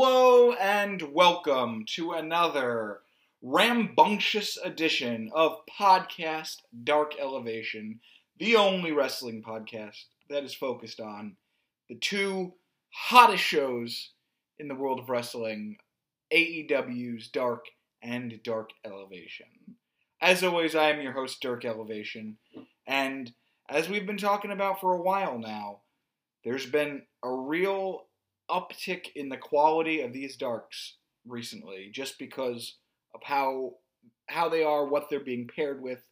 Hello and welcome to another rambunctious edition of Podcast Dark Elevation, the only wrestling podcast that is focused on the two hottest shows in the world of wrestling AEW's Dark and Dark Elevation. As always, I am your host, Dark Elevation, and as we've been talking about for a while now, there's been a real uptick in the quality of these darks recently just because of how how they are, what they're being paired with.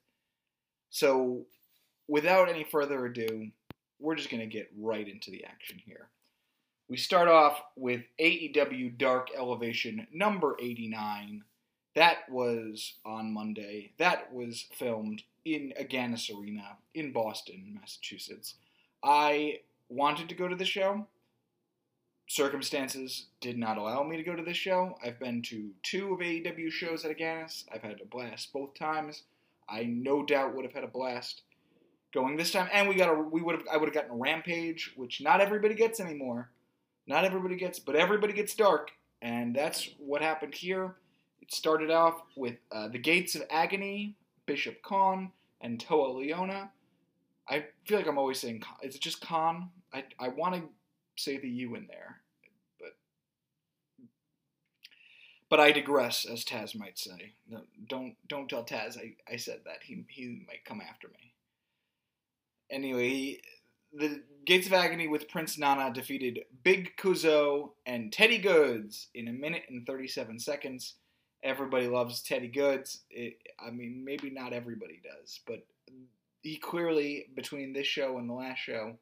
So, without any further ado, we're just going to get right into the action here. We start off with AEW Dark Elevation number 89. That was on Monday. That was filmed in Agganis Arena in Boston, Massachusetts. I wanted to go to the show circumstances did not allow me to go to this show. I've been to two of AEW shows at Agganis. I've had a blast both times. I no doubt would have had a blast going this time, and we got a we would have I would have gotten a Rampage, which not everybody gets anymore. Not everybody gets, but everybody gets Dark, and that's what happened here. It started off with uh, the Gates of Agony, Bishop Kaun, and Toa Liona. I feel like I'm always saying, is it just Khan? I, I want to say the U in there, but but I digress, as Taz might say. No, don't don't tell Taz I, I said that. He he might come after me. Anyway, the Gates of Agony with Prince Nana defeated Big Kuzo and Teddy Goodz in a minute and 37 seconds. Everybody loves Teddy Goodz. It, I mean, maybe not everybody does, but he clearly, between this show and the last show,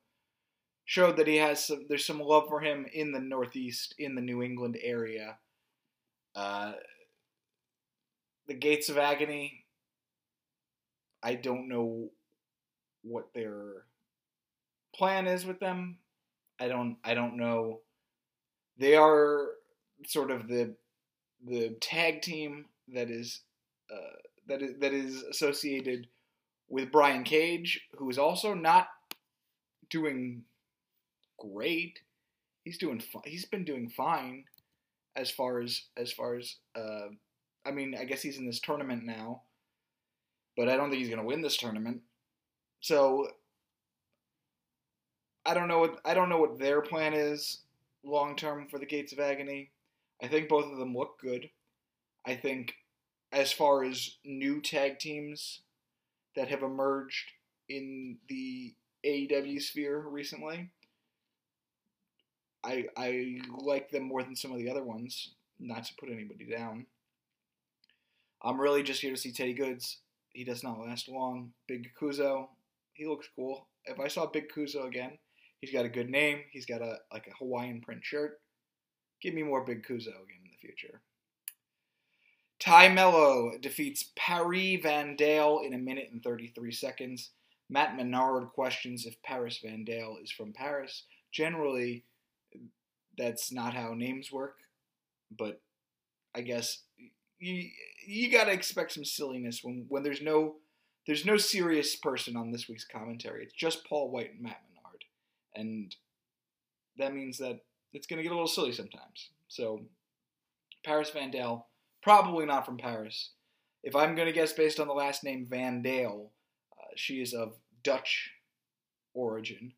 showed that he has some, there's some love for him in the Northeast, in the New England area. Uh, the Gates of Agony. I don't know what their plan is with them. I don't. I don't know. They are sort of the the tag team that is uh, that is that is associated with Brian Cage, who is also not doing great. He's doing. He's been doing fine, as far as as far as. Uh, I mean, I guess he's in this tournament now, but I don't think he's gonna win this tournament. So I don't know what I don't know what their plan is long term for the Gates of Agony. I think both of them look good. I think as far as new tag teams that have emerged in the AEW sphere recently, I I like them more than some of the other ones. Not to put anybody down. I'm really just here to see Teddy Goodz. He does not last long. Big Kuzo, he looks cool. If I saw Big Kuzo again, he's got a good name. He's got a like a Hawaiian print shirt. Give me more Big Kuzo again in the future. Tay Melo defeats Paris Van Dale in a minute and 33 seconds. Matt Menard questions if Paris Van Dale is from Paris. Generally, that's not how names work, but I guess you you gotta expect some silliness when when there's no there's no serious person on this week's commentary. It's just Paul White and Matt Menard, and that means that it's gonna get a little silly sometimes. So Paris Van Dale, probably not from Paris. If I'm gonna guess based on the last name Van Dale, uh, she is of Dutch origin.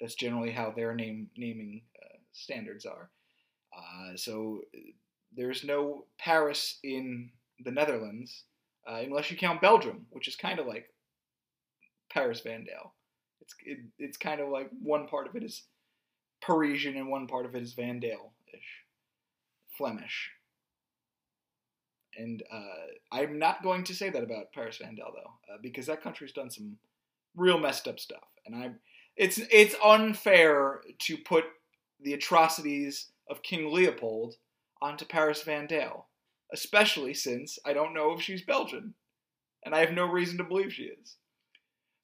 That's generally how their name naming standards are. Uh, so there's no Paris in the Netherlands uh, unless you count Belgium, which is kind of like Paris Van Dale. It's it, it's kind of like one part of it is Parisian and one part of it is Van Dale ish, Flemish. And uh, I'm not going to say that about Paris Van Dale though, uh, because that country's done some real messed up stuff, and I it's it's unfair to put the atrocities of King Leopold onto Paris Van Dale, especially since I don't know if she's Belgian, and I have no reason to believe she is.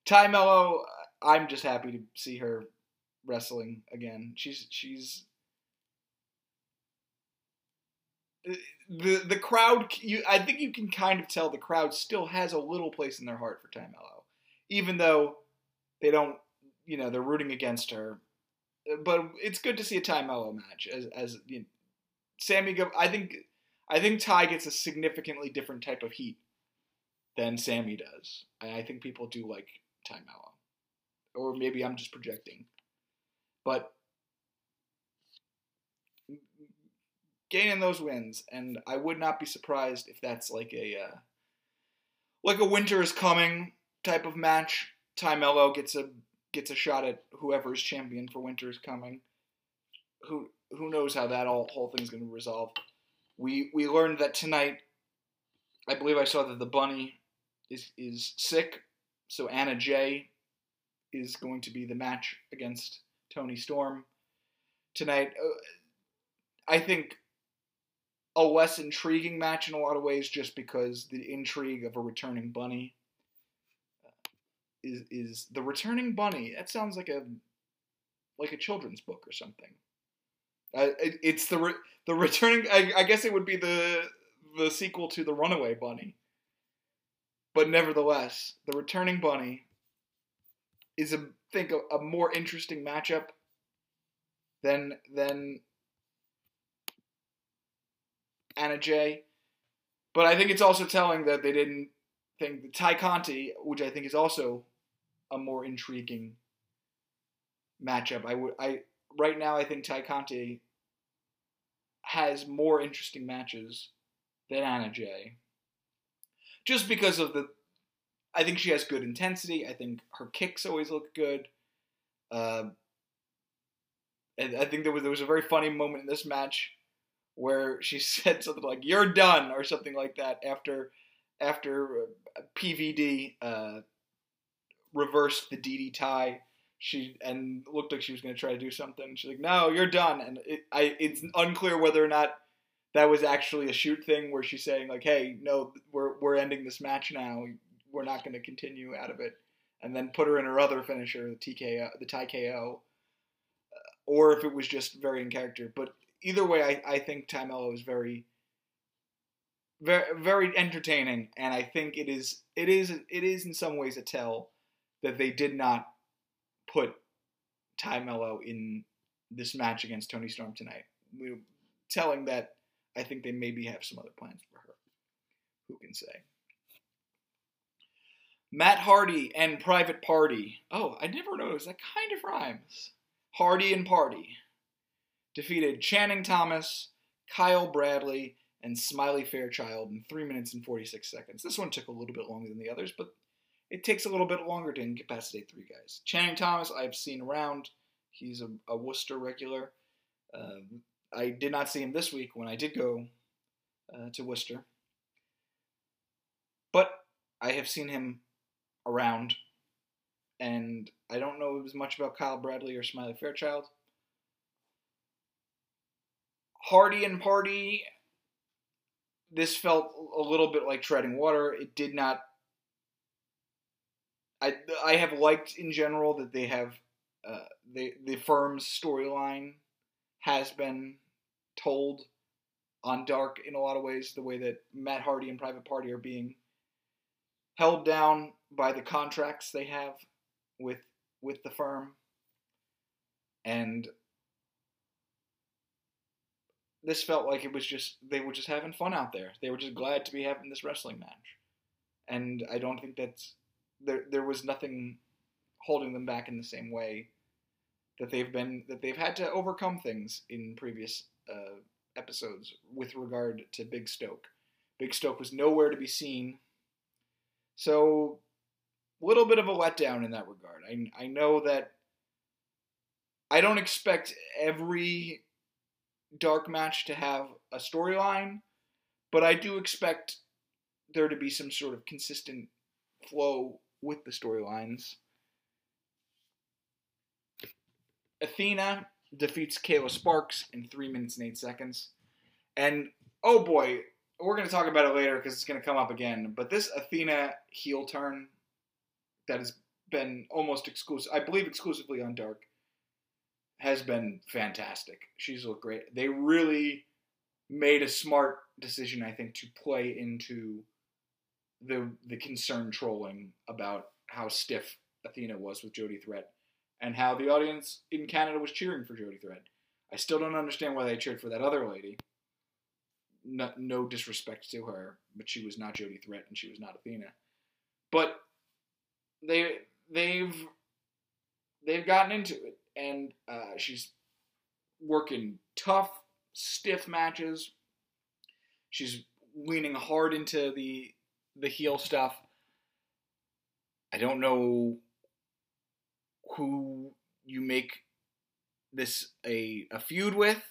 Tay Melo, I'm just happy to see her wrestling again. She's she's the the crowd. You, I think you can kind of tell the crowd still has a little place in their heart for Tay Melo, even though they don't. You know, they're rooting against her but it's good to see a Tay Melo match as as you know, Sammy. I think I think Tay gets a significantly different type of heat than Sammy does. And I think people do like Tay Melo, or maybe I'm just projecting. But gaining those wins, and I would not be surprised if that's like a uh, like a winter is coming type of match. Tay Melo gets a gets a shot at whoever is champion for winter is coming. Who who knows how that all whole thing's going to resolve? We we learned that tonight. I believe I saw that the bunny is is sick, so Anna Jay is going to be the match against Toni Storm tonight. Uh, I think a less intriguing match in a lot of ways, just because the intrigue of a returning bunny is is the returning bunny. That sounds like a like a children's book or something. Uh, it, it's the re- the returning. I, I guess it would be the the sequel to the Runaway Bunny. But nevertheless, the returning bunny is a think a, a more interesting matchup than than Anna Jay. But I think it's also telling that they didn't think the Tay Conti, which I think is also a more intriguing matchup. I would I right now I think Tay Conti has more interesting matches than Anna Jay. Just because of the I think she has good intensity. I think her kicks always look good. Uh, and I think there was there was a very funny moment in this match where she said something like "You're done" or something like that after after PVD uh, reversed the DDTay. She and looked like she was going to try to do something. She's like, "No, you're done." And it, I it's unclear whether or not that was actually a shoot thing where she's saying like, "Hey, no, we're we're ending this match now. We're not going to continue out of it." And then put her in her other finisher, the TKO, the Tay KO, uh, or if it was just very in character. But either way, I, I think Tay Melo is very, very, very entertaining, and I think it is, it is, it is in some ways a tell that they did not put Tay Melo in this match against Toni Storm tonight. We telling that I think they maybe have some other plans for her. Who can say? Matt Hardy and Private Party. Oh, I never noticed. That kind of rhymes. Hardy and Party defeated Channing Thomas, Kyle Bradley, and Smiley Fairchild in 3 minutes and 46 seconds. This one took a little bit longer than the others, but it takes a little bit longer to incapacitate three guys. Channing Thomas, I've seen around. He's a, a Worcester regular. Um, I did not see him this week when I did go uh, to Worcester. But I have seen him around, and I don't know as much about Kyle Bradley or Smiley Fairchild. Hardy and Party, this felt a little bit like treading water. It did not. I I have liked in general that they have uh, the the firm's storyline has been told on Dark in a lot of ways. The way that Matt Hardy and Private Party are being held down by the contracts they have with with the firm, and this felt like it was just they were just having fun out there. They were just glad to be having this wrestling match, and I don't think that's there. There was nothing holding them back in the same way that they've been that they've had to overcome things in previous uh, episodes with regard to Big Stoke. Big Stoke was nowhere to be seen, so a little bit of a letdown in that regard. I I know that I don't expect every dark match to have a storyline, but I do expect there to be some sort of consistent flow with the storylines. Athena defeats Kayla Sparks in 3 minutes and 8 seconds. And oh boy, we're going to talk about it later because it's going to come up again. But this Athena heel turn that has been almost exclusive, I believe exclusively on Dark, has been fantastic. She's looked great. They really made a smart decision, I think, to play into the the concern trolling about how stiff Athena was with Jody Threat and how the audience in Canada was cheering for Jody Threat. I still don't understand why they cheered for that other lady. no, no disrespect to her, but she was not Jody Threat and she was not Athena. But they they've they've gotten into it, and uh, she's working tough, stiff matches. She's leaning hard into the the heel stuff. I don't know who you make this a a feud with.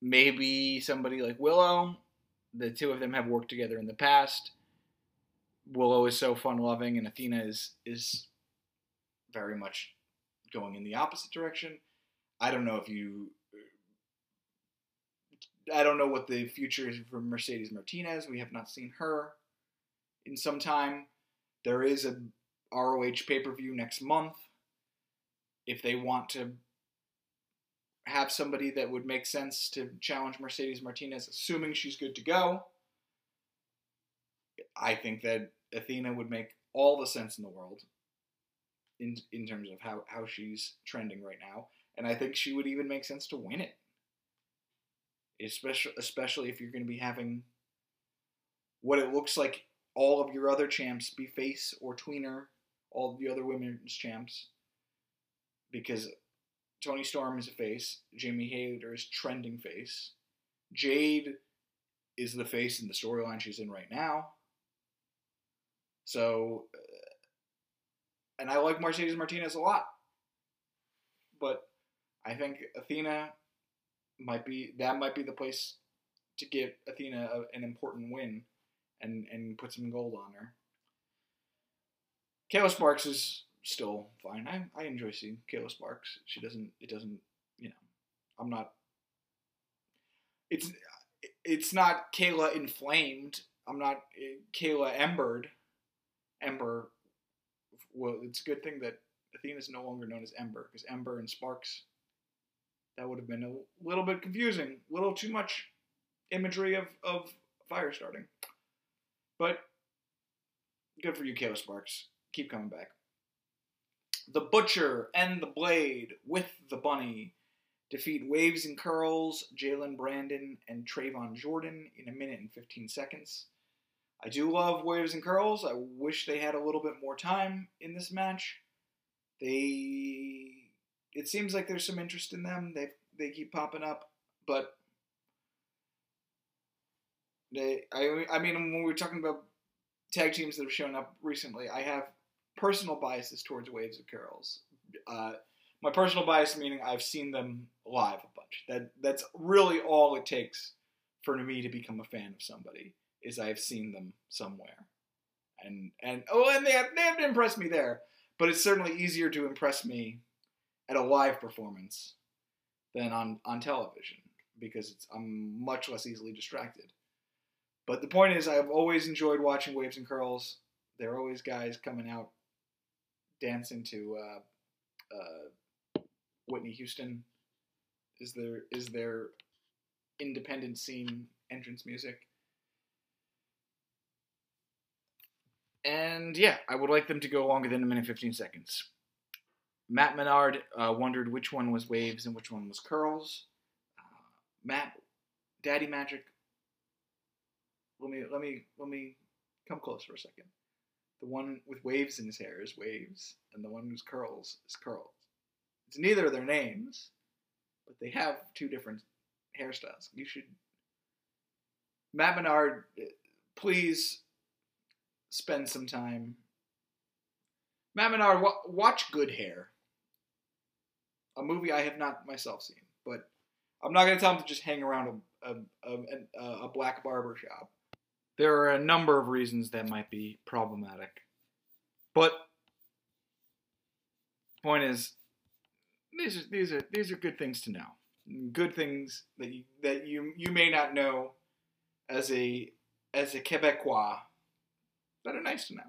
Maybe somebody like Willow. The two of them have worked together in the past. Willow is so fun loving, and Athena is is very much going in the opposite direction. I don't know if you. I don't know what the future is for Mercedes Martinez. We have not seen her in some time. There is a ROH pay per view next month. If they want to have somebody that would make sense to challenge Mercedes Martinez, assuming she's good to go, I think that Athena would make all the sense in the world in in terms of how, how she's trending right now. And I think she would even make sense to win it. Especially especially if you're gonna be having what it looks like all of your other champs be face or tweener, all the other women's champs. Because Toni Storm is a face, Jamie Hayter is trending face, Jade is the face in the storyline she's in right now. So, uh, and I like Mercedes Martinez a lot, but I think Athena might be that might be the place to give Athena an important win and and put some gold on her. Kayla Sparks is still fine. I, I enjoy seeing Kayla Sparks. She doesn't it doesn't you know I'm not it's it's not Kayla inflamed. I'm not Kayla embered. Ember. Well, it's a good thing that Athena is no longer known as Ember because Ember and Sparks. That would have been a little bit confusing, a little too much imagery of, of fire starting. But good for you, Kayla Sparks. Keep coming back. The Butcher and the Blade with the Bunny defeat Waves and Curls, Jalen Brandon, and Traevon Jordan in a minute and 15 seconds. I do love Waves and Curls. I wish they had a little bit more time in this match. They it seems like there's some interest in them. They they keep popping up, but they I I mean when we were talking about tag teams that have shown up recently, I have personal biases towards Waves and Curls. Uh, my personal bias meaning I've seen them live a bunch. That that's really all it takes for me to become a fan of somebody is I've seen them somewhere. And and oh, and they have they have to impress me there. But it's certainly easier to impress me at a live performance than on on television because I'm much less easily distracted. But the point is, I've always enjoyed watching Waves and Curls. There are always guys coming out dancing to uh, uh, Whitney Houston. Is their is their independent scene entrance music? And yeah, I would like them to go longer than a minute 15 seconds. Matt Menard uh, wondered which one was waves and which one was curls. Uh, Matt, Daddy Magic. Let me let me let me come close for a second. The one with waves in his hair is waves, and the one whose curls is curls. It's neither of their names, but they have two different hairstyles. You should, Matt please spend some time. Matt Menard, watch Good Hair, a movie I have not myself seen, but I'm not going to tell him to just hang around a, a, a, a black barber shop. There are a number of reasons that might be problematic, but point is, these are these are these are good things to know. Good things that you, that you you may not know as a as a Quebecois that are nice to know.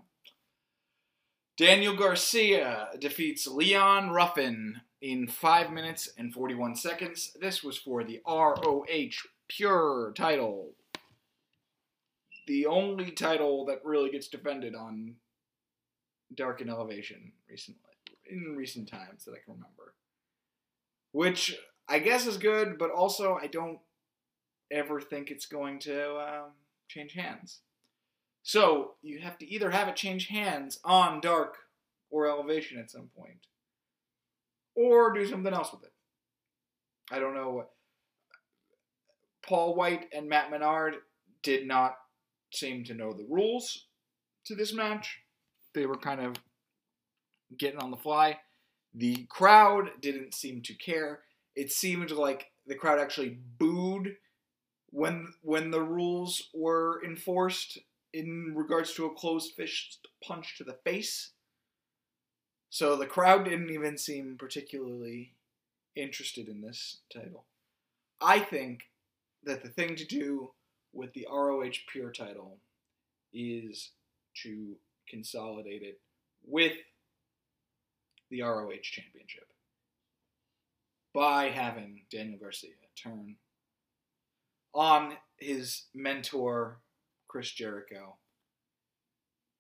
Daniel Garcia defeats Leon Ruffin in 5 minutes and 41 seconds. This was for the ROH Pure title. The only title that really gets defended on Dark and Elevation recently, in recent times that I can remember. Which I guess is good, but also I don't ever think it's going to um, change hands. So you have to either have it change hands on Dark or Elevation at some point, or do something else with it. I don't know. Paul White and Matt Menard did not seem to know the rules to this match. They were kind of getting on the fly. The crowd didn't seem to care. It seemed like the crowd actually booed when when the rules were enforced in regards to a closed fist punch to the face. So the crowd didn't even seem particularly interested in this title. I think that the thing to do with the ROH Pure title is to consolidate it with the ROH Championship by having Daniel Garcia turn on his mentor, Chris Jericho,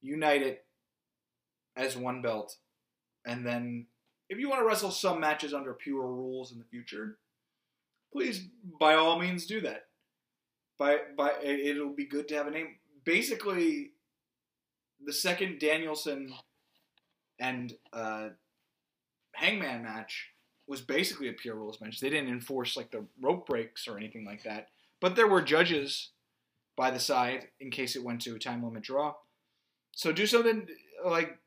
unite it as one belt, and then if you want to wrestle some matches under pure rules in the future, please by all means do that. By by it'll be good to have a name. Basically, the second Danielson and uh, Hangman match was basically a pure rules match. They didn't enforce like the rope breaks or anything like that, but there were judges by the side in case it went to a time limit draw. So do something like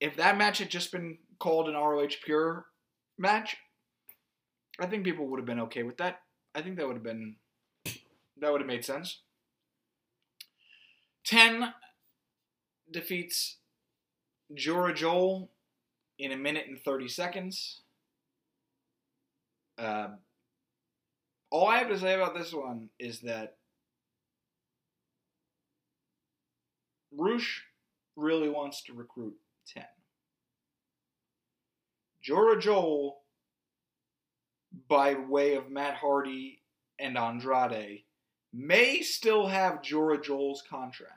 if that match had just been called an ROH pure match, I think people would have been okay with that. I think that would have been that would have made sense. 10 defeats Jora Johl in a minute and 30 seconds. Uh, all I have to say about this one is that Rush really wants to recruit 10. Jora Johl, by way of Matt Hardy and Andrade, may still have Jora Johl's contract.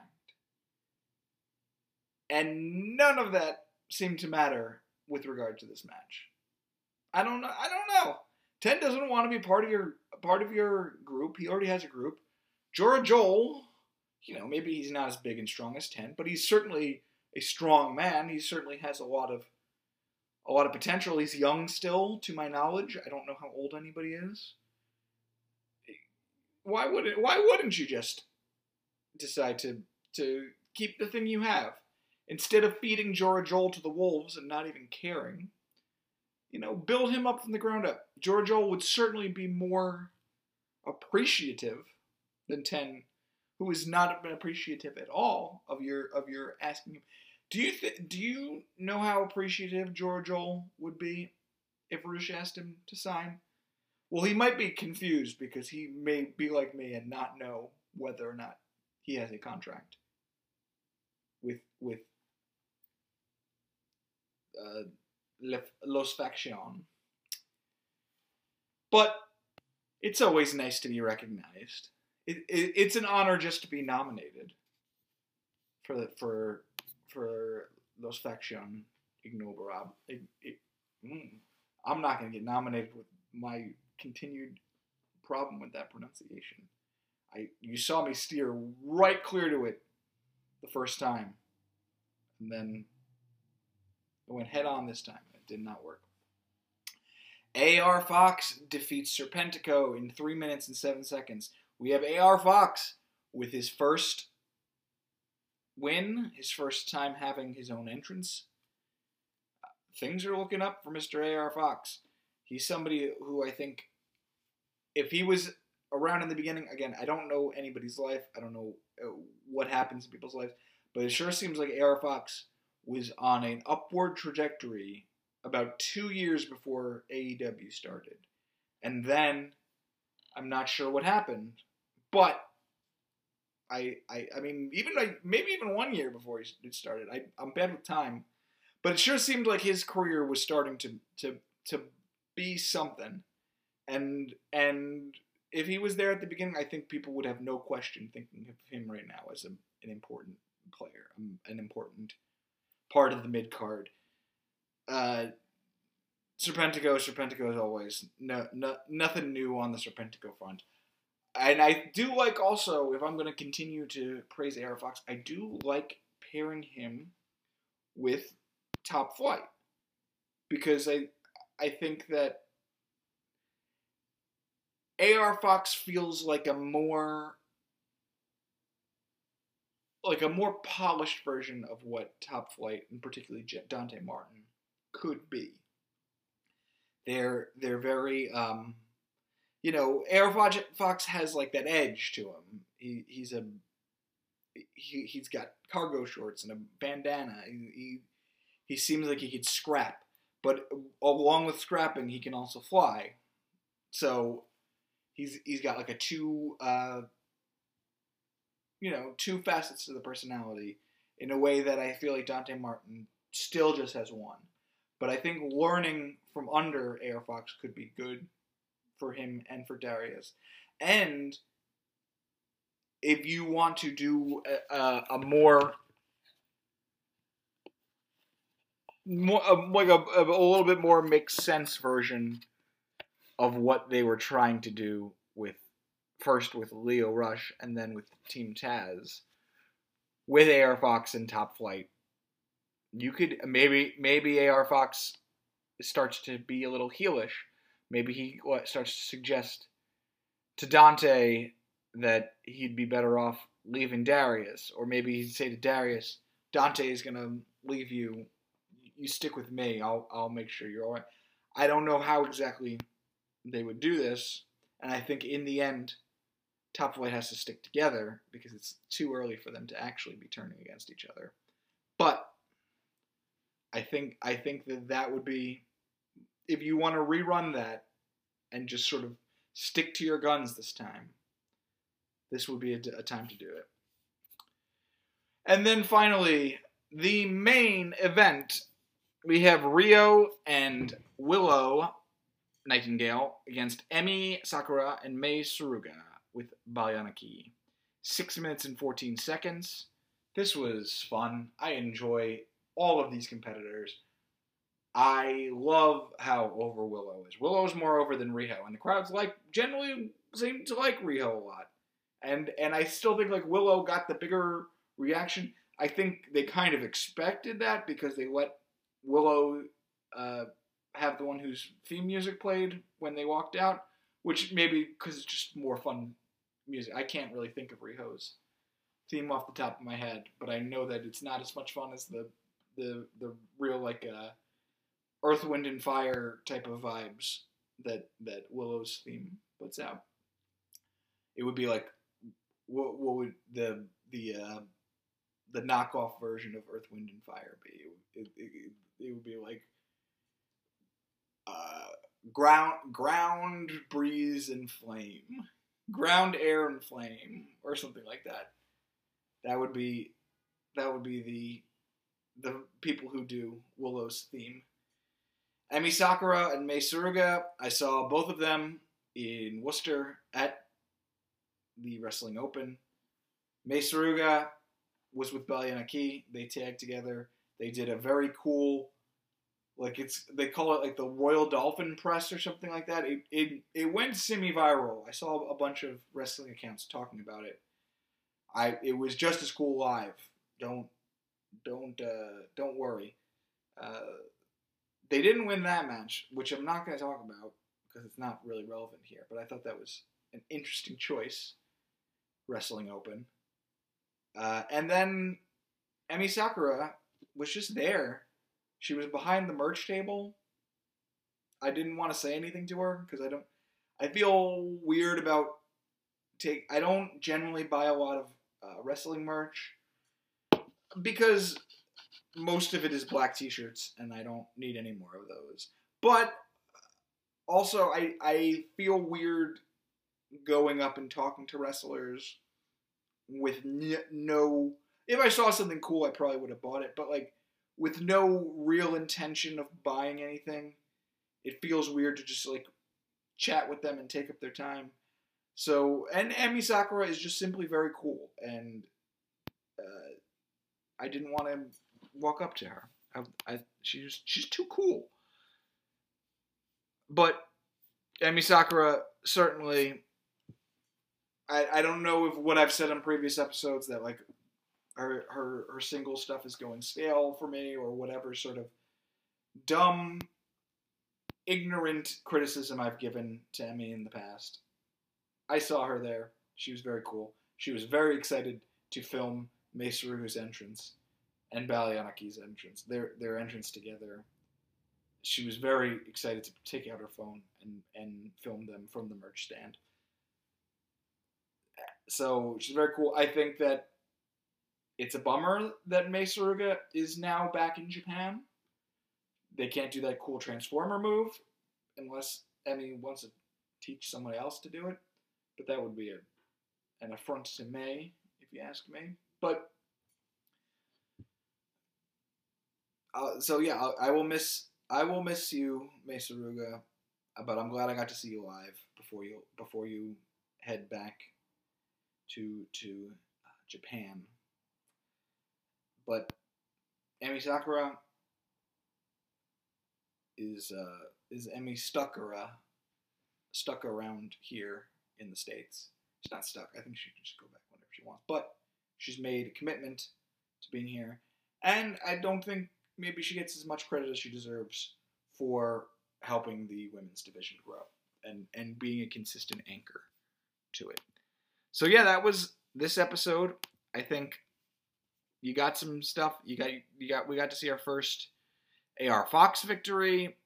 And none of that seemed to matter with regard to this match. I don't know. I don't know. Ten doesn't want to be part of your part of your group. He already has a group. Jora Johl, you know, maybe he's not as big and strong as Ten, but he's certainly a strong man. He certainly has a lot of a lot of potential. He's young still, to my knowledge. I don't know how old anybody is. Why would it, Why wouldn't you just decide to to keep the thing you have instead of feeding Jora Johl to the wolves and not even caring? You know, build him up from the ground up. Jora Johl would certainly be more appreciative than Ten, who has not been appreciative at all of your of your asking him. Do you th- do you know how appreciative Jora Johl would be if Rush asked him to sign? Well, he might be confused because he may be like me and not know whether or not he has a contract with with uh, Los Faction. But it's always nice to be recognized. It, it, it's an honor just to be nominated for the, for for Los Faction it, mm, I'm not going to get nominated with my continued problem with that pronunciation. I you saw me steer right clear to it the first time, and then I went head on this time. It did not work. AR Fox defeats Serpentico in three minutes and seven seconds. We have AR Fox with his first win, his first time having his own entrance. Things are looking up for Mr. AR Fox. He's somebody who I think, if he was around in the beginning, again, I don't know anybody's life. I don't know uh, what happens in people's lives, but it sure seems like AR Fox was on an upward trajectory about two years before AEW started. And then I'm not sure what happened, but I, I, I mean, even like maybe even one year before it started. I, I'm bad with time, but it sure seemed like his career was starting to to to be something, and and if he was there at the beginning, I think people would have no question thinking of him right now as a, an important player, um, an important part of the mid card. Uh, Serpentico, Serpentico is always. No, no, nothing new on the Serpentico front. and I do like also, if I'm going to continue to praise AR Fox, I do like pairing him with Top Flight because I I think that AR Fox feels like a more like a more polished version of what Top Flight and particularly Dante Martin could be. They're they're very um, you know, AR Fox has like that edge to him. He he's a he he's got cargo shorts and a bandana. He, he he seems like he could scrap, but along with scrapping, he can also fly. So he's he's got like a two uh, you know two facets to the personality in a way that I feel like Dante Martin still just has one. But I think learning from under AR Fox could be good for him and for Darius. And if you want to do a, a, a more more uh, like a, a little bit more makes sense version of what they were trying to do with first with Lio Rush and then with Team Taz with AR Fox and Top Flight. You could maybe maybe AR Fox starts to be a little heelish. Maybe he starts to suggest to Dante that he'd be better off leaving Darius, or maybe he'd say to Darius, "Dante is gonna leave you. You stick with me. I'll I'll make sure you're all right." I don't know how exactly they would do this, and I think in the end, Top Flight has to stick together because it's too early for them to actually be turning against each other. But I think I think that that would be if you want to rerun that and just sort of stick to your guns this time. This would be a, a time to do it. And then finally, the main event we have Riho and Willow Nightingale against Emi Sakura and Mei Suruga with Baliyan Akki. Six minutes and 14 seconds. This was fun. I enjoy all of these competitors. I love how over Willow is. Willow's more over than Riho, and the crowds like generally seem to like Riho a lot. And and I still think like Willow got the bigger reaction. I think they kind of expected that because they let Willow uh, have the one whose theme music played when they walked out, which maybe because it's just more fun music. I can't really think of Riho's theme off the top of my head, but I know that it's not as much fun as the the the real like uh, Earth, Wind, and Fire type of vibes that that Willow's theme puts out. It would be like what what would the the uh, the knockoff version of Earth, Wind, and Fire be? It, it, it, it would be like uh, ground ground breeze and flame. Ground air and flame or something like that. That would be that would be the the people who do willow's theme. Emi sakura and mei suruga i saw both of them in worcester at the wrestling open. Mei suruga was with Baliyan Akki. they tagged together they did a very cool like it's they call it like the Royal Dolphin Press or something like that. It it it went semi viral. I saw a bunch of wrestling accounts talking about it. I it was just as cool live. Don't don't uh, don't worry. Uh, they didn't win that match, which I'm not going to talk about because it's not really relevant here. But I thought that was an interesting choice. Wrestling Open, uh, and then Emi Sakura was just there she was behind the merch table. I didn't want to say anything to her because I don't. I feel weird about take. I don't generally buy a lot of uh, wrestling merch because most of it is black T-shirts, and I don't need any more of those. But also, I I feel weird going up and talking to wrestlers with n- no. If I saw something cool, I probably would have bought it. But like with no real intention of buying anything. It feels weird to just like chat with them and take up their time. So, and Emi Sakura is just simply very cool, and uh, I didn't want to walk up to her. I, I, she's she's too cool. But Emi Sakura certainly I, I don't know if what I've said on previous episodes that like her her her single stuff is going stale for me or whatever sort of dumb ignorant criticism I've given to Emi in the past. I saw her there. She was very cool. She was very excited to film Mei Suruga's entrance and Baliyan Akki's entrance, their their entrance together. She was very excited to take out her phone and, and film them from the merch stand. So she's very cool. I think that it's a bummer that Mei Suruga is now back in Japan. They can't do that cool transformer move unless Emi wants to teach someone else to do it. But that would be a, an affront to Mei, if you ask me. But uh, so yeah, I, I, will miss I will miss you, Mei Suruga. But I'm glad I got to see you live before you before you head back to to uh, Japan. But Emi Sakura is uh, is Emmy Stuckera stuck around here in the states. She's not stuck. I think she can just go back whenever she wants. But she's made a commitment to being here, and I don't think maybe she gets as much credit as she deserves for helping the women's division grow and and being a consistent anchor to it. So yeah, that was this episode. I think you got some stuff. You got you got we got to see our first AR Fox victory.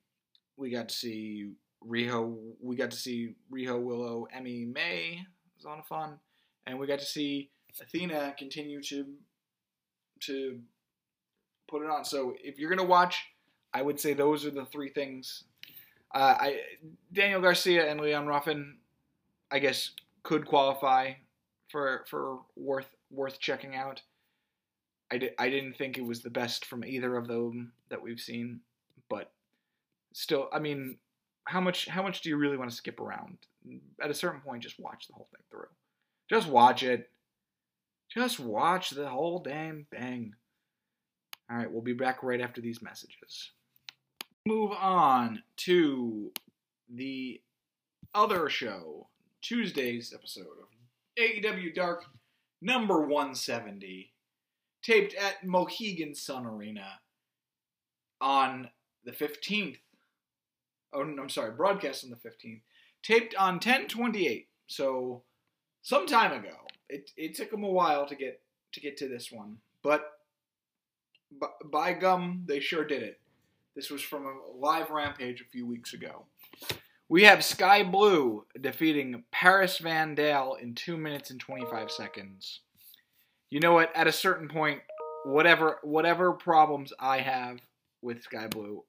We got to see Riho. We got to see Riho Willow Emi Mei. It was fun, and we got to see Athena continue to to put it on. So if you're gonna watch, I would say those are the three things. Uh, I Daniel Garcia and Leon Ruffin, I guess, could qualify for for worth worth checking out. I, di- I didn't think it was the best from either of them that we've seen, but still, I mean, how much how much do you really want to skip around? At a certain point, just watch the whole thing through. Just watch it. Just watch the whole damn thing. All right, we'll be back right after these messages. Move on to the other show, Tuesday's episode of AEW Dark number 170 taped at Mohegan Sun Arena on the 15th. Oh, I'm sorry, broadcast on the 15th. Taped on 1028. So, some time ago. It, it took them a while to get to get to this one, but by gum, they sure did it. This was from a live rampage a few weeks ago. We have Skye Blue defeating Paris Vandale in 2 minutes and 25 seconds you know what? At a certain point, whatever whatever problems I have with Skye Blue,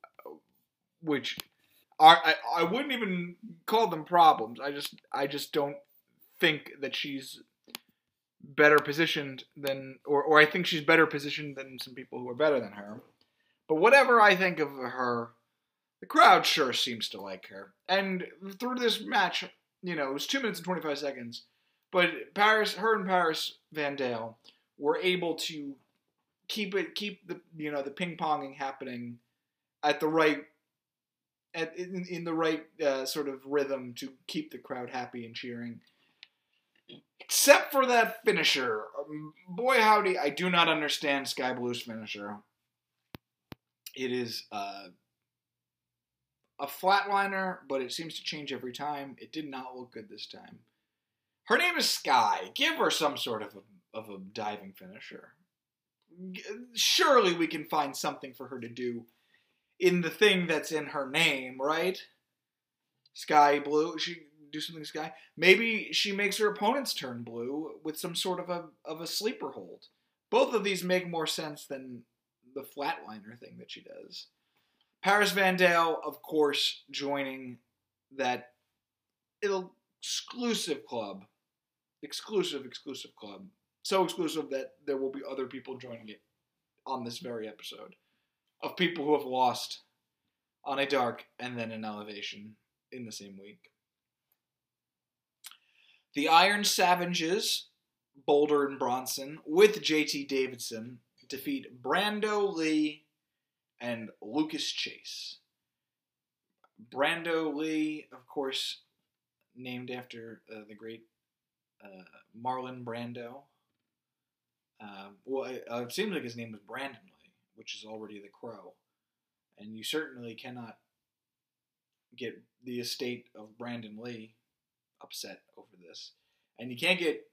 which are I, I wouldn't even call them problems. I just I just don't think that she's better positioned than or, or I think she's better positioned than some people who are better than her. But whatever I think of her, the crowd sure seems to like her. And through this match, you know, it was two minutes and twenty five seconds. But Paris, her and Paris Vandale were able to keep it, keep the you know the ping ponging happening at the right, at in, in the right uh, sort of rhythm to keep the crowd happy and cheering. Except for that finisher, um, boy howdy, I do not understand Skye Blue's finisher. It is uh, a flatliner, but it seems to change every time. It did not look good this time. Her name is Sky. Give her some sort of a, of a diving finisher. Surely we can find something for her to do in the thing that's in her name, right? Sky blue. She do something sky. Maybe she makes her opponents turn blue with some sort of a of a sleeper hold. Both of these make more sense than the flatliner thing that she does. Paris Vandale, of course, joining that exclusive club exclusive, exclusive club. So exclusive that there will be other people joining it on this very episode of people who have lost on a dark and then an elevation in the same week. The Iron Savages, Boulder and Bronson, with JT Davidson, defeat Brando Lee and Lucas Chase. Brando Lee, of course, named after uh, the great uh, Marlon Brando. Um, well, it, uh, it seems like his name was Brandon Lee, which is already the Crow, and you certainly cannot get the estate of Brandon Lee upset over this, and you can't get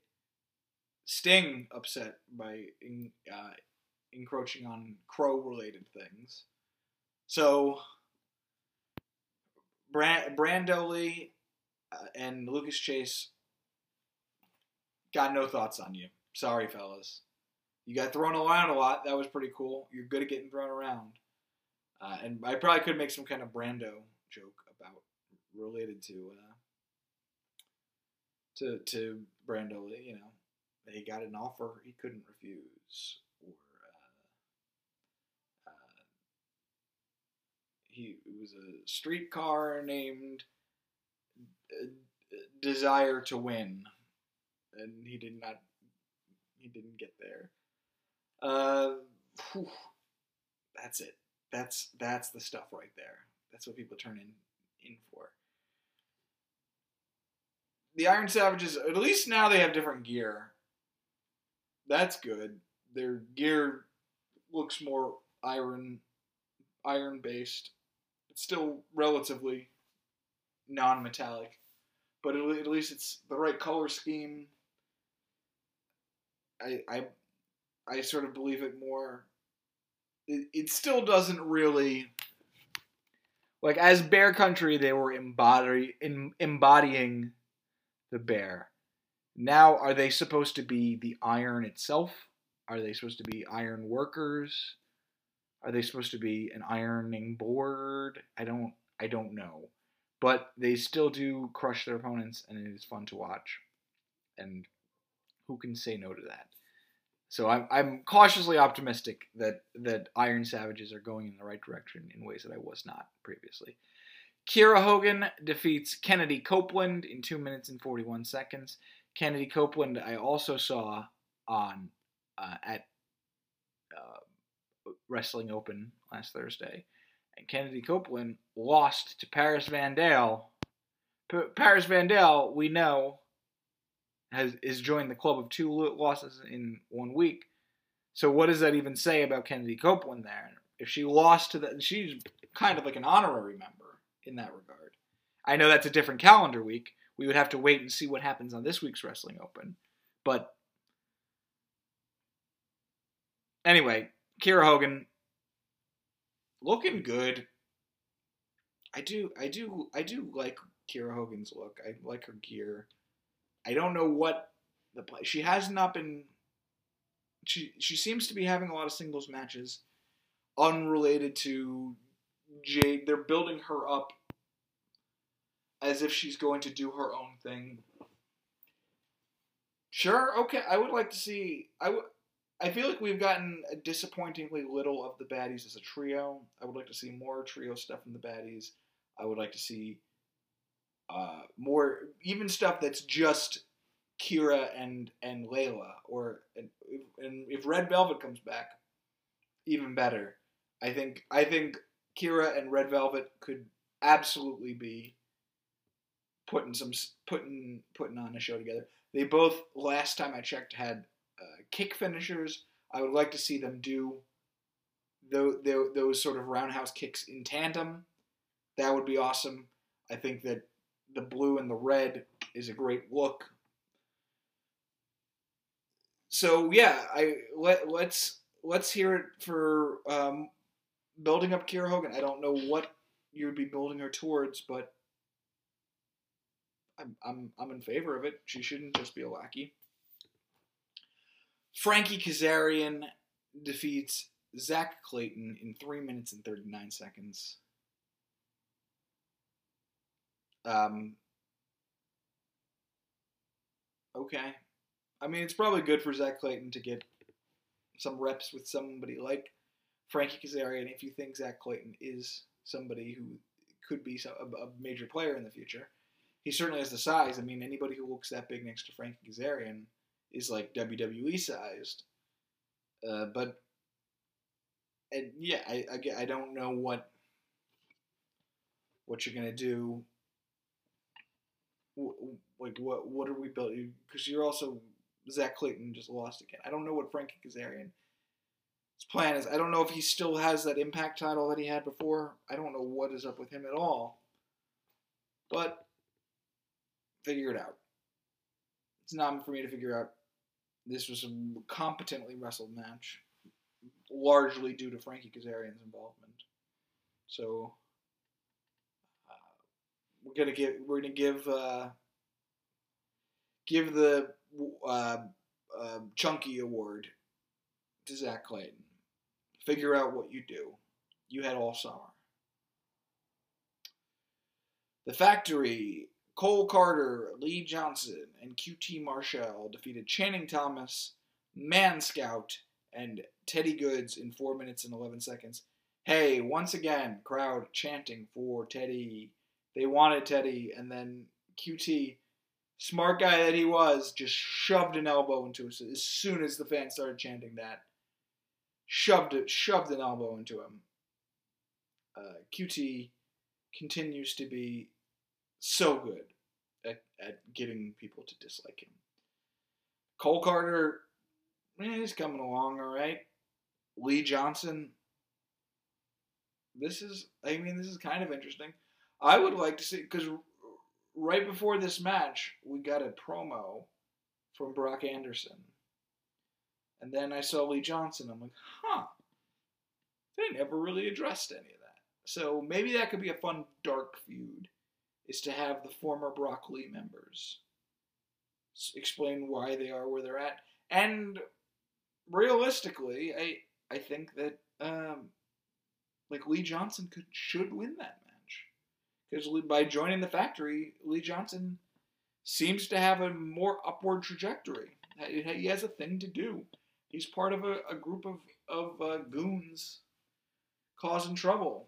Sting upset by in, uh, encroaching on Crow-related things. So, Brand- Brando Lee uh, and Lucas Chase got no thoughts on you. Sorry, fellas. You got thrown around a lot. That was pretty cool. You're good at getting thrown around. Uh, and I probably could make some kind of Brando joke about related to uh, to to Brando You know, he got an offer he couldn't refuse, or uh, uh, he was a streetcar named uh, Desire to Win, and he did not he didn't get there. Uh, whew, that's it. That's that's the stuff right there. That's what people turn in in for. The Iron Savages, at least now they have different gear. That's good. Their gear looks more iron iron based. It's still relatively non-metallic, but at least it's the right color scheme. I I I sort of believe it more. It, it still doesn't really like as Bear Country they were embody, in, embodying the bear. Now are they supposed to be the iron itself? Are they supposed to be iron workers? Are they supposed to be an ironing board? I don't I don't know. But they still do crush their opponents and it is fun to watch. And who can say no to that? So I'm, I'm cautiously optimistic that, that Iron Savages are going in the right direction in ways that I was not previously. Kiera Hogan defeats Kennedy Copeland in 2 minutes and 41 seconds. Kennedy Copeland I also saw on uh, at uh, Wrestling Open last Thursday. And Kennedy Copeland lost to Paris Van Dale. P- Paris Van Dale, we know, has is joined the club of two losses in one week. So what does that even say about Kennedy Copeland there? If she lost to that, she's kind of like an honorary member in that regard. I know that's a different calendar week. We would have to wait and see what happens on this week's Wrestling Open. But anyway, Kiera Hogan looking good. I do, I do, I do like Kiera Hogan's look. I like her gear. I don't know what the play. She has not been. She she seems to be having a lot of singles matches, unrelated to Jade. They're building her up as if she's going to do her own thing. Sure, okay. I would like to see. I would. I feel like we've gotten disappointingly little of the baddies as a trio. I would like to see more trio stuff from the baddies. I would like to see uh, more even stuff that's just Kiera and and Leyla, or and, and if Red Velvet comes back, even better. I think I think Kiera and Red Velvet could absolutely be putting some putting putting on a show together. They both last time I checked had uh, kick finishers. I would like to see them do those, those sort of roundhouse kicks in tandem. That would be awesome. I think that the blue and the red is a great look. So yeah, I let let's let's hear it for um, building up Kiera Hogan. I don't know what you would be building her towards, but I'm I'm I'm in favor of it. She shouldn't just be a lackey. Frankie Kazarian defeats Zack Clayton in three minutes and thirty nine seconds. Um, okay. I mean, it's probably good for Zack Clayton to get some reps with somebody like Frankie Kazarian if you think Zack Clayton is somebody who could be a major player in the future. He certainly has the size. I mean, anybody who looks that big next to Frankie Kazarian is like WWE sized. Uh, but and yeah, I, I, I don't know what what you're gonna do like what what are we building? Because you're also Zack Clayton just lost again. I don't know what Frankie Kazarian's plan is. I don't know if he still has that Impact title that he had before. I don't know what is up with him at all. But figure it out. It's not for me to figure out. This was a competently wrestled match, largely due to Frankie Kazarian's involvement. So we're gonna give we're gonna give uh, give the uh, uh, Chunky Award to Zack Clayton. Figure out what you do. You had all summer. The Factory, Cole Carter, Lee Johnson, and QT Marshall defeated Channing Thomas, Man Scout, and Teddy Goodz in 4 minutes and 11 seconds. Hey, once again, crowd chanting for Teddy. They wanted Teddy, and then QT, smart guy that he was, just shoved an elbow into us as soon as the fans started chanting that. Shoved it, shoved an elbow into him. Uh, QT continues to be so good at, at getting people to dislike him. Cole Carter, man, he's coming along all right. Lee Johnson, this is, I mean, this is kind of interesting. I would like to see, because right before this match, we got a promo from Brock Anderson. And then I saw Lee Johnson. I'm like, huh. They never really addressed any of that. So maybe that could be a fun dark feud is to have the former Brock Lee members explain why they are where they're at. And realistically, I I think that um, like Lee Johnson could should win that match because by joining the factory, Lee Johnson seems to have a more upward trajectory. He has a thing to do. He's part of a, a group of of uh, goons causing trouble.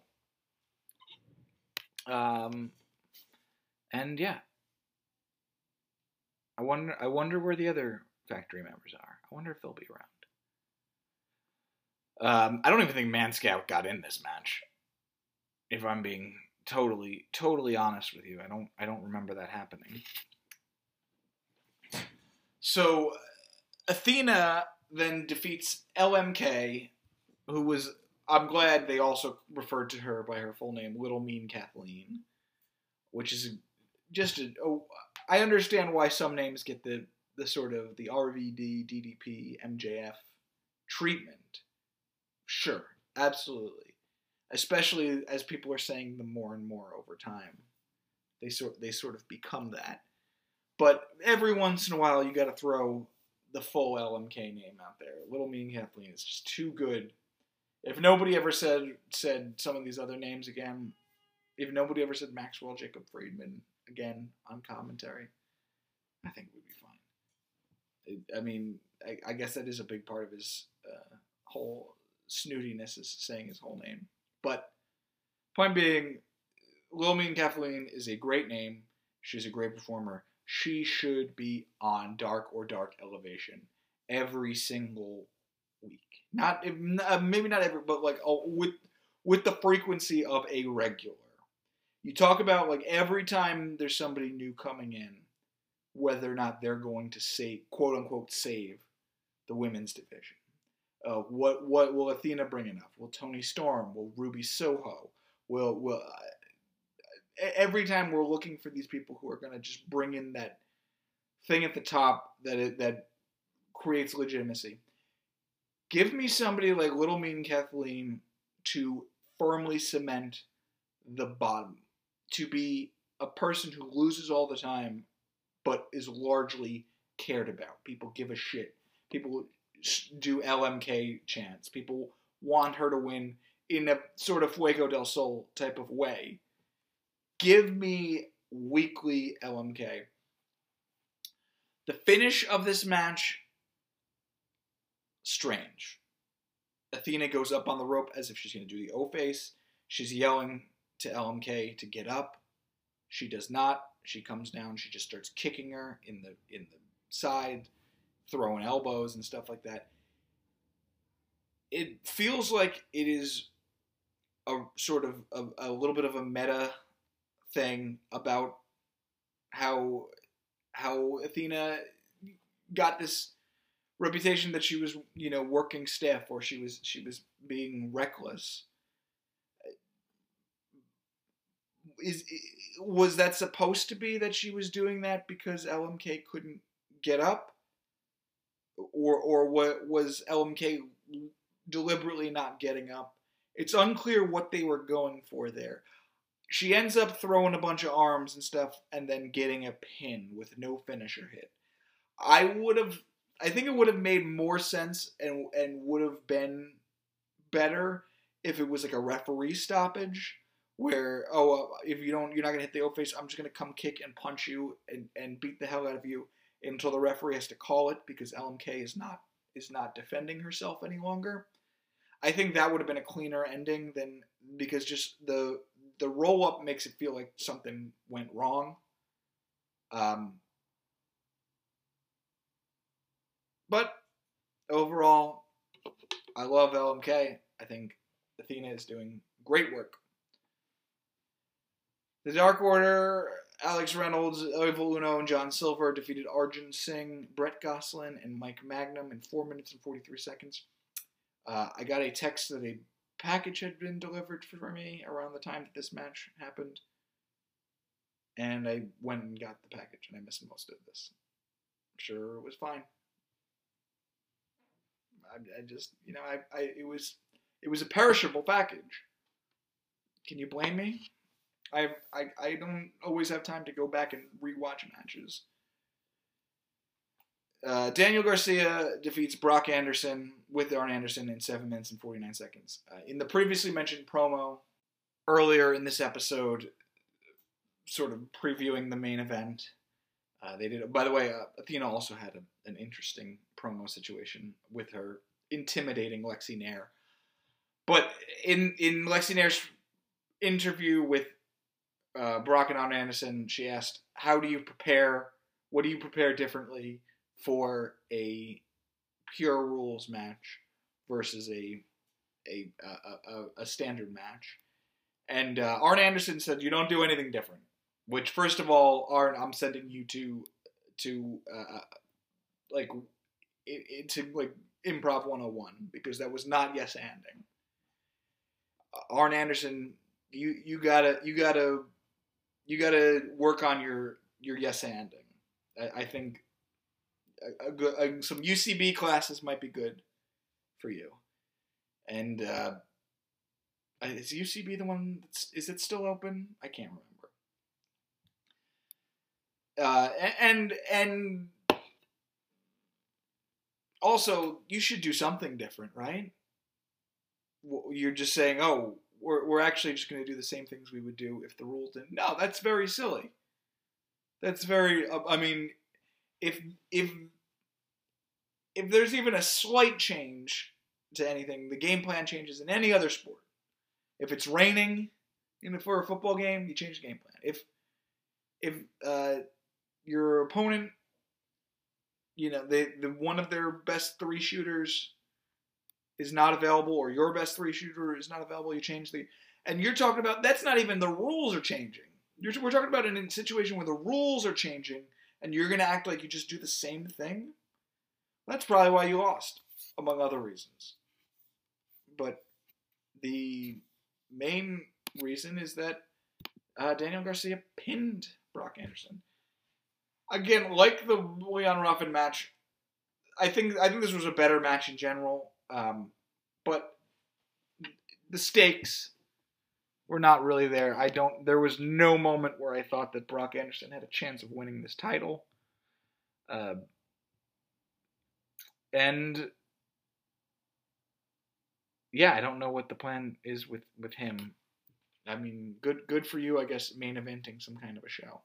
Um, and yeah, I wonder. I wonder where the other factory members are. I wonder if they'll be around. Um, I don't even think Man Scout got in this match. If I'm being totally, totally honest with you, I don't. I don't remember that happening. So, Athena then defeats LMK, who was. I'm glad they also referred to her by her full name, Little Mean Kathleen, which is just a, oh, I understand why some names get the the sort of the RVD, DDP, MJF treatment. Sure, absolutely. Especially as people are saying them more and more over time. They sort they sort of become that. But every once in a while you got to throw the full LMK name out there. Little Mean Kathleen is just too good. If nobody ever said said some of these other names again, if nobody ever said Maxwell Jacob Friedman again on commentary, I think we'd be fine. I mean, I, I guess that is a big part of his uh, whole snootiness is saying his whole name. But point being, Lil Mean Kathleen is a great name. She's a great performer. She should be on Dark or Dark Elevation every single week. Not uh, maybe not every, but like with with the frequency of a regular you talk about like every time there's somebody new coming in, whether or not they're going to save, quote unquote, save the women's division. Uh, what what will Athena bring enough? Will Toni Storm? Will Ruby Soho? Will will uh, every time we're looking for these people who are going to just bring in that thing at the top that it, that creates legitimacy. Give me somebody like Little Mean Kathleen to firmly cement the bottom to be a person who loses all the time, but is largely cared about. People give a shit. People do LMK chants. People want her to win in a sort of Fuego del Sol type of way. Give me weekly LMK. The finish of this match, strange. Athena goes up on the rope as if she's going to do the O face. She's yelling to LMK to get up. She does not. She comes down. She just starts kicking her in the in the side, throwing elbows and stuff like that. It feels like it is a sort of a, a little bit of a meta thing about how how Athena got this reputation that she was you know working stiff or she was she was being reckless is was that supposed to be that she was doing that because LMK couldn't get up or or what was LMK deliberately not getting up. It's unclear what they were going for there. She ends up throwing a bunch of arms and stuff and then getting a pin with no finisher hit. I would have I think it would have made more sense and and would have been better if it was like a referee stoppage where oh uh, if you don't you're not gonna hit the O face I'm just gonna come kick and punch you and, and beat the hell out of you until the referee has to call it because LMK is not is not defending herself any longer. I think that would have been a cleaner ending than because just the the roll up makes it feel like something went wrong. Um, but overall, I love LMK. I think Athena is doing great work. The Dark Order, Alex Reynolds, Evil Uno, and John Silver defeated Arjun Singh, Brett Gosselin, and Mike Magnum in 4 minutes and 43 seconds. Uh, I got a text that a package had been delivered for me around the time that this match happened. And I went and got the package, and I missed most of this. I'm sure it was fine. I, I just, you know, I, I, it was, it was a perishable package. Can you blame me? I, I, I don't always have time to go back and rewatch matches. Uh, Daniel Garcia defeats Brock Anderson with Arn Anderson in 7 minutes and 49 seconds. Uh, in the previously mentioned promo earlier in this episode, sort of previewing the main event, uh, they did. By the way, uh, Athena also had a, an interesting promo situation with her intimidating Lexi Nair. But in in Lexi Nair's interview with uh, Brock and Arn Anderson, she asked, "How do you prepare? What do you prepare differently for a pure rules match versus a a a, a, a standard match?" And uh, Arn Anderson said, "You don't do anything different." Which, first of all, Arn, I'm sending you to to uh, like it, to like improv 101 because that was not yes anding. Arn Anderson, you you gotta you gotta you gotta work on your your yes anding. I, I think a, a a, some UCB classes might be good for you. And uh, is UCB the one? That's, is it still open? I can't remember. Uh, and and also you should do something different, right? You're just saying, oh, we're, we're actually just going to do the same things we would do if the rules didn't. No, that's very silly. That's very. Uh, I mean, if if if there's even a slight change to anything, the game plan changes in any other sport. If it's raining, you know, for a football game, you change the game plan. If if uh, your opponent, you know, they the one of their best three shooters is not available or your best three shooter is not available, you change the. And you're talking about that's not even the rules are changing. You're, we're talking about a situation where the rules are changing and you're going to act like you just do the same thing. That's probably why you lost, among other reasons. But the main reason is that uh, Daniel Garcia pinned Brock Anderson. Again, like the Leon Ruffin match, I think I think this was a better match in general. Um, but the stakes were not really there. I don't. There was no moment where I thought that Brock Anderson had a chance of winning this title. Uh, and yeah, I don't know what the plan is with with him. I mean, good good for you, I guess, main eventing some kind of a show,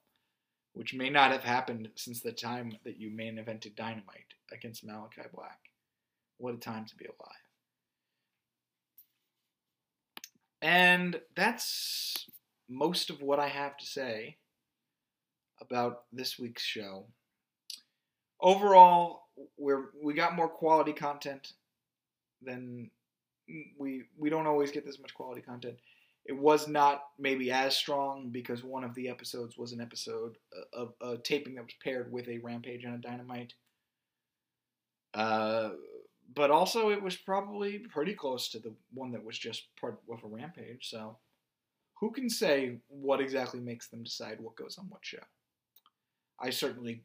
which may not have happened since the time that you main evented Dynamite against Malachi Black. What a time to be alive. And that's most of what I have to say about this week's show. Overall, we're we got more quality content than we we don't always get this much quality content. It was not maybe as strong because one of the episodes was an episode of a taping that was paired with a Rampage and a Dynamite. Uh, but also, it was probably pretty close to the one that was just part of a Rampage. So, who can say what exactly makes them decide what goes on what show? I certainly,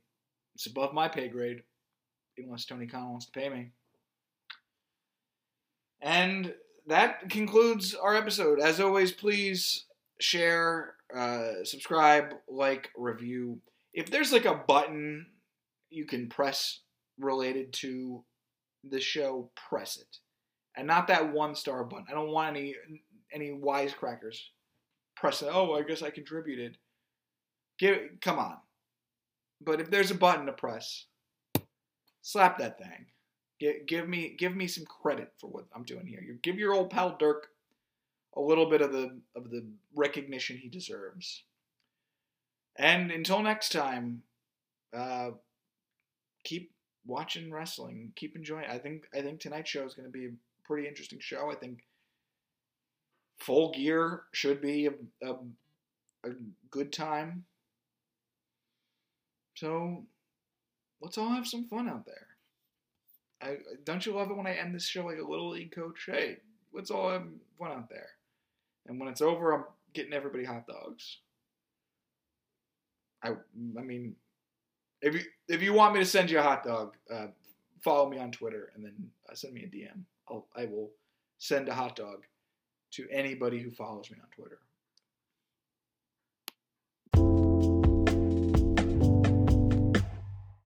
it's above my pay grade, unless Tony Khan wants to pay me. And that concludes our episode. As always, please share, uh, subscribe, like, review. If there's like a button you can press related to the show, press it. And not that one star button. I don't want any any wisecrackers pressing. Oh, I guess I contributed. Give come on. But if there's a button to press, slap that thing. Give, give me give me some credit for what I'm doing here. You give your old pal Dirk a little bit of the of the recognition he deserves. And until next time, uh, keep watching wrestling. Keep enjoying. I think I think tonight's show is going to be a pretty interesting show. I think full gear should be a, a, a good time. So let's all have some fun out there. I don't you love it when I end this show like a little league coach? Hey, let's all have fun out there. And when it's over, I'm getting everybody hot dogs. I I mean, if you if you want me to send you a hot dog, uh, follow me on Twitter and then uh, send me a DM. I'll I will send a hot dog to anybody who follows me on Twitter.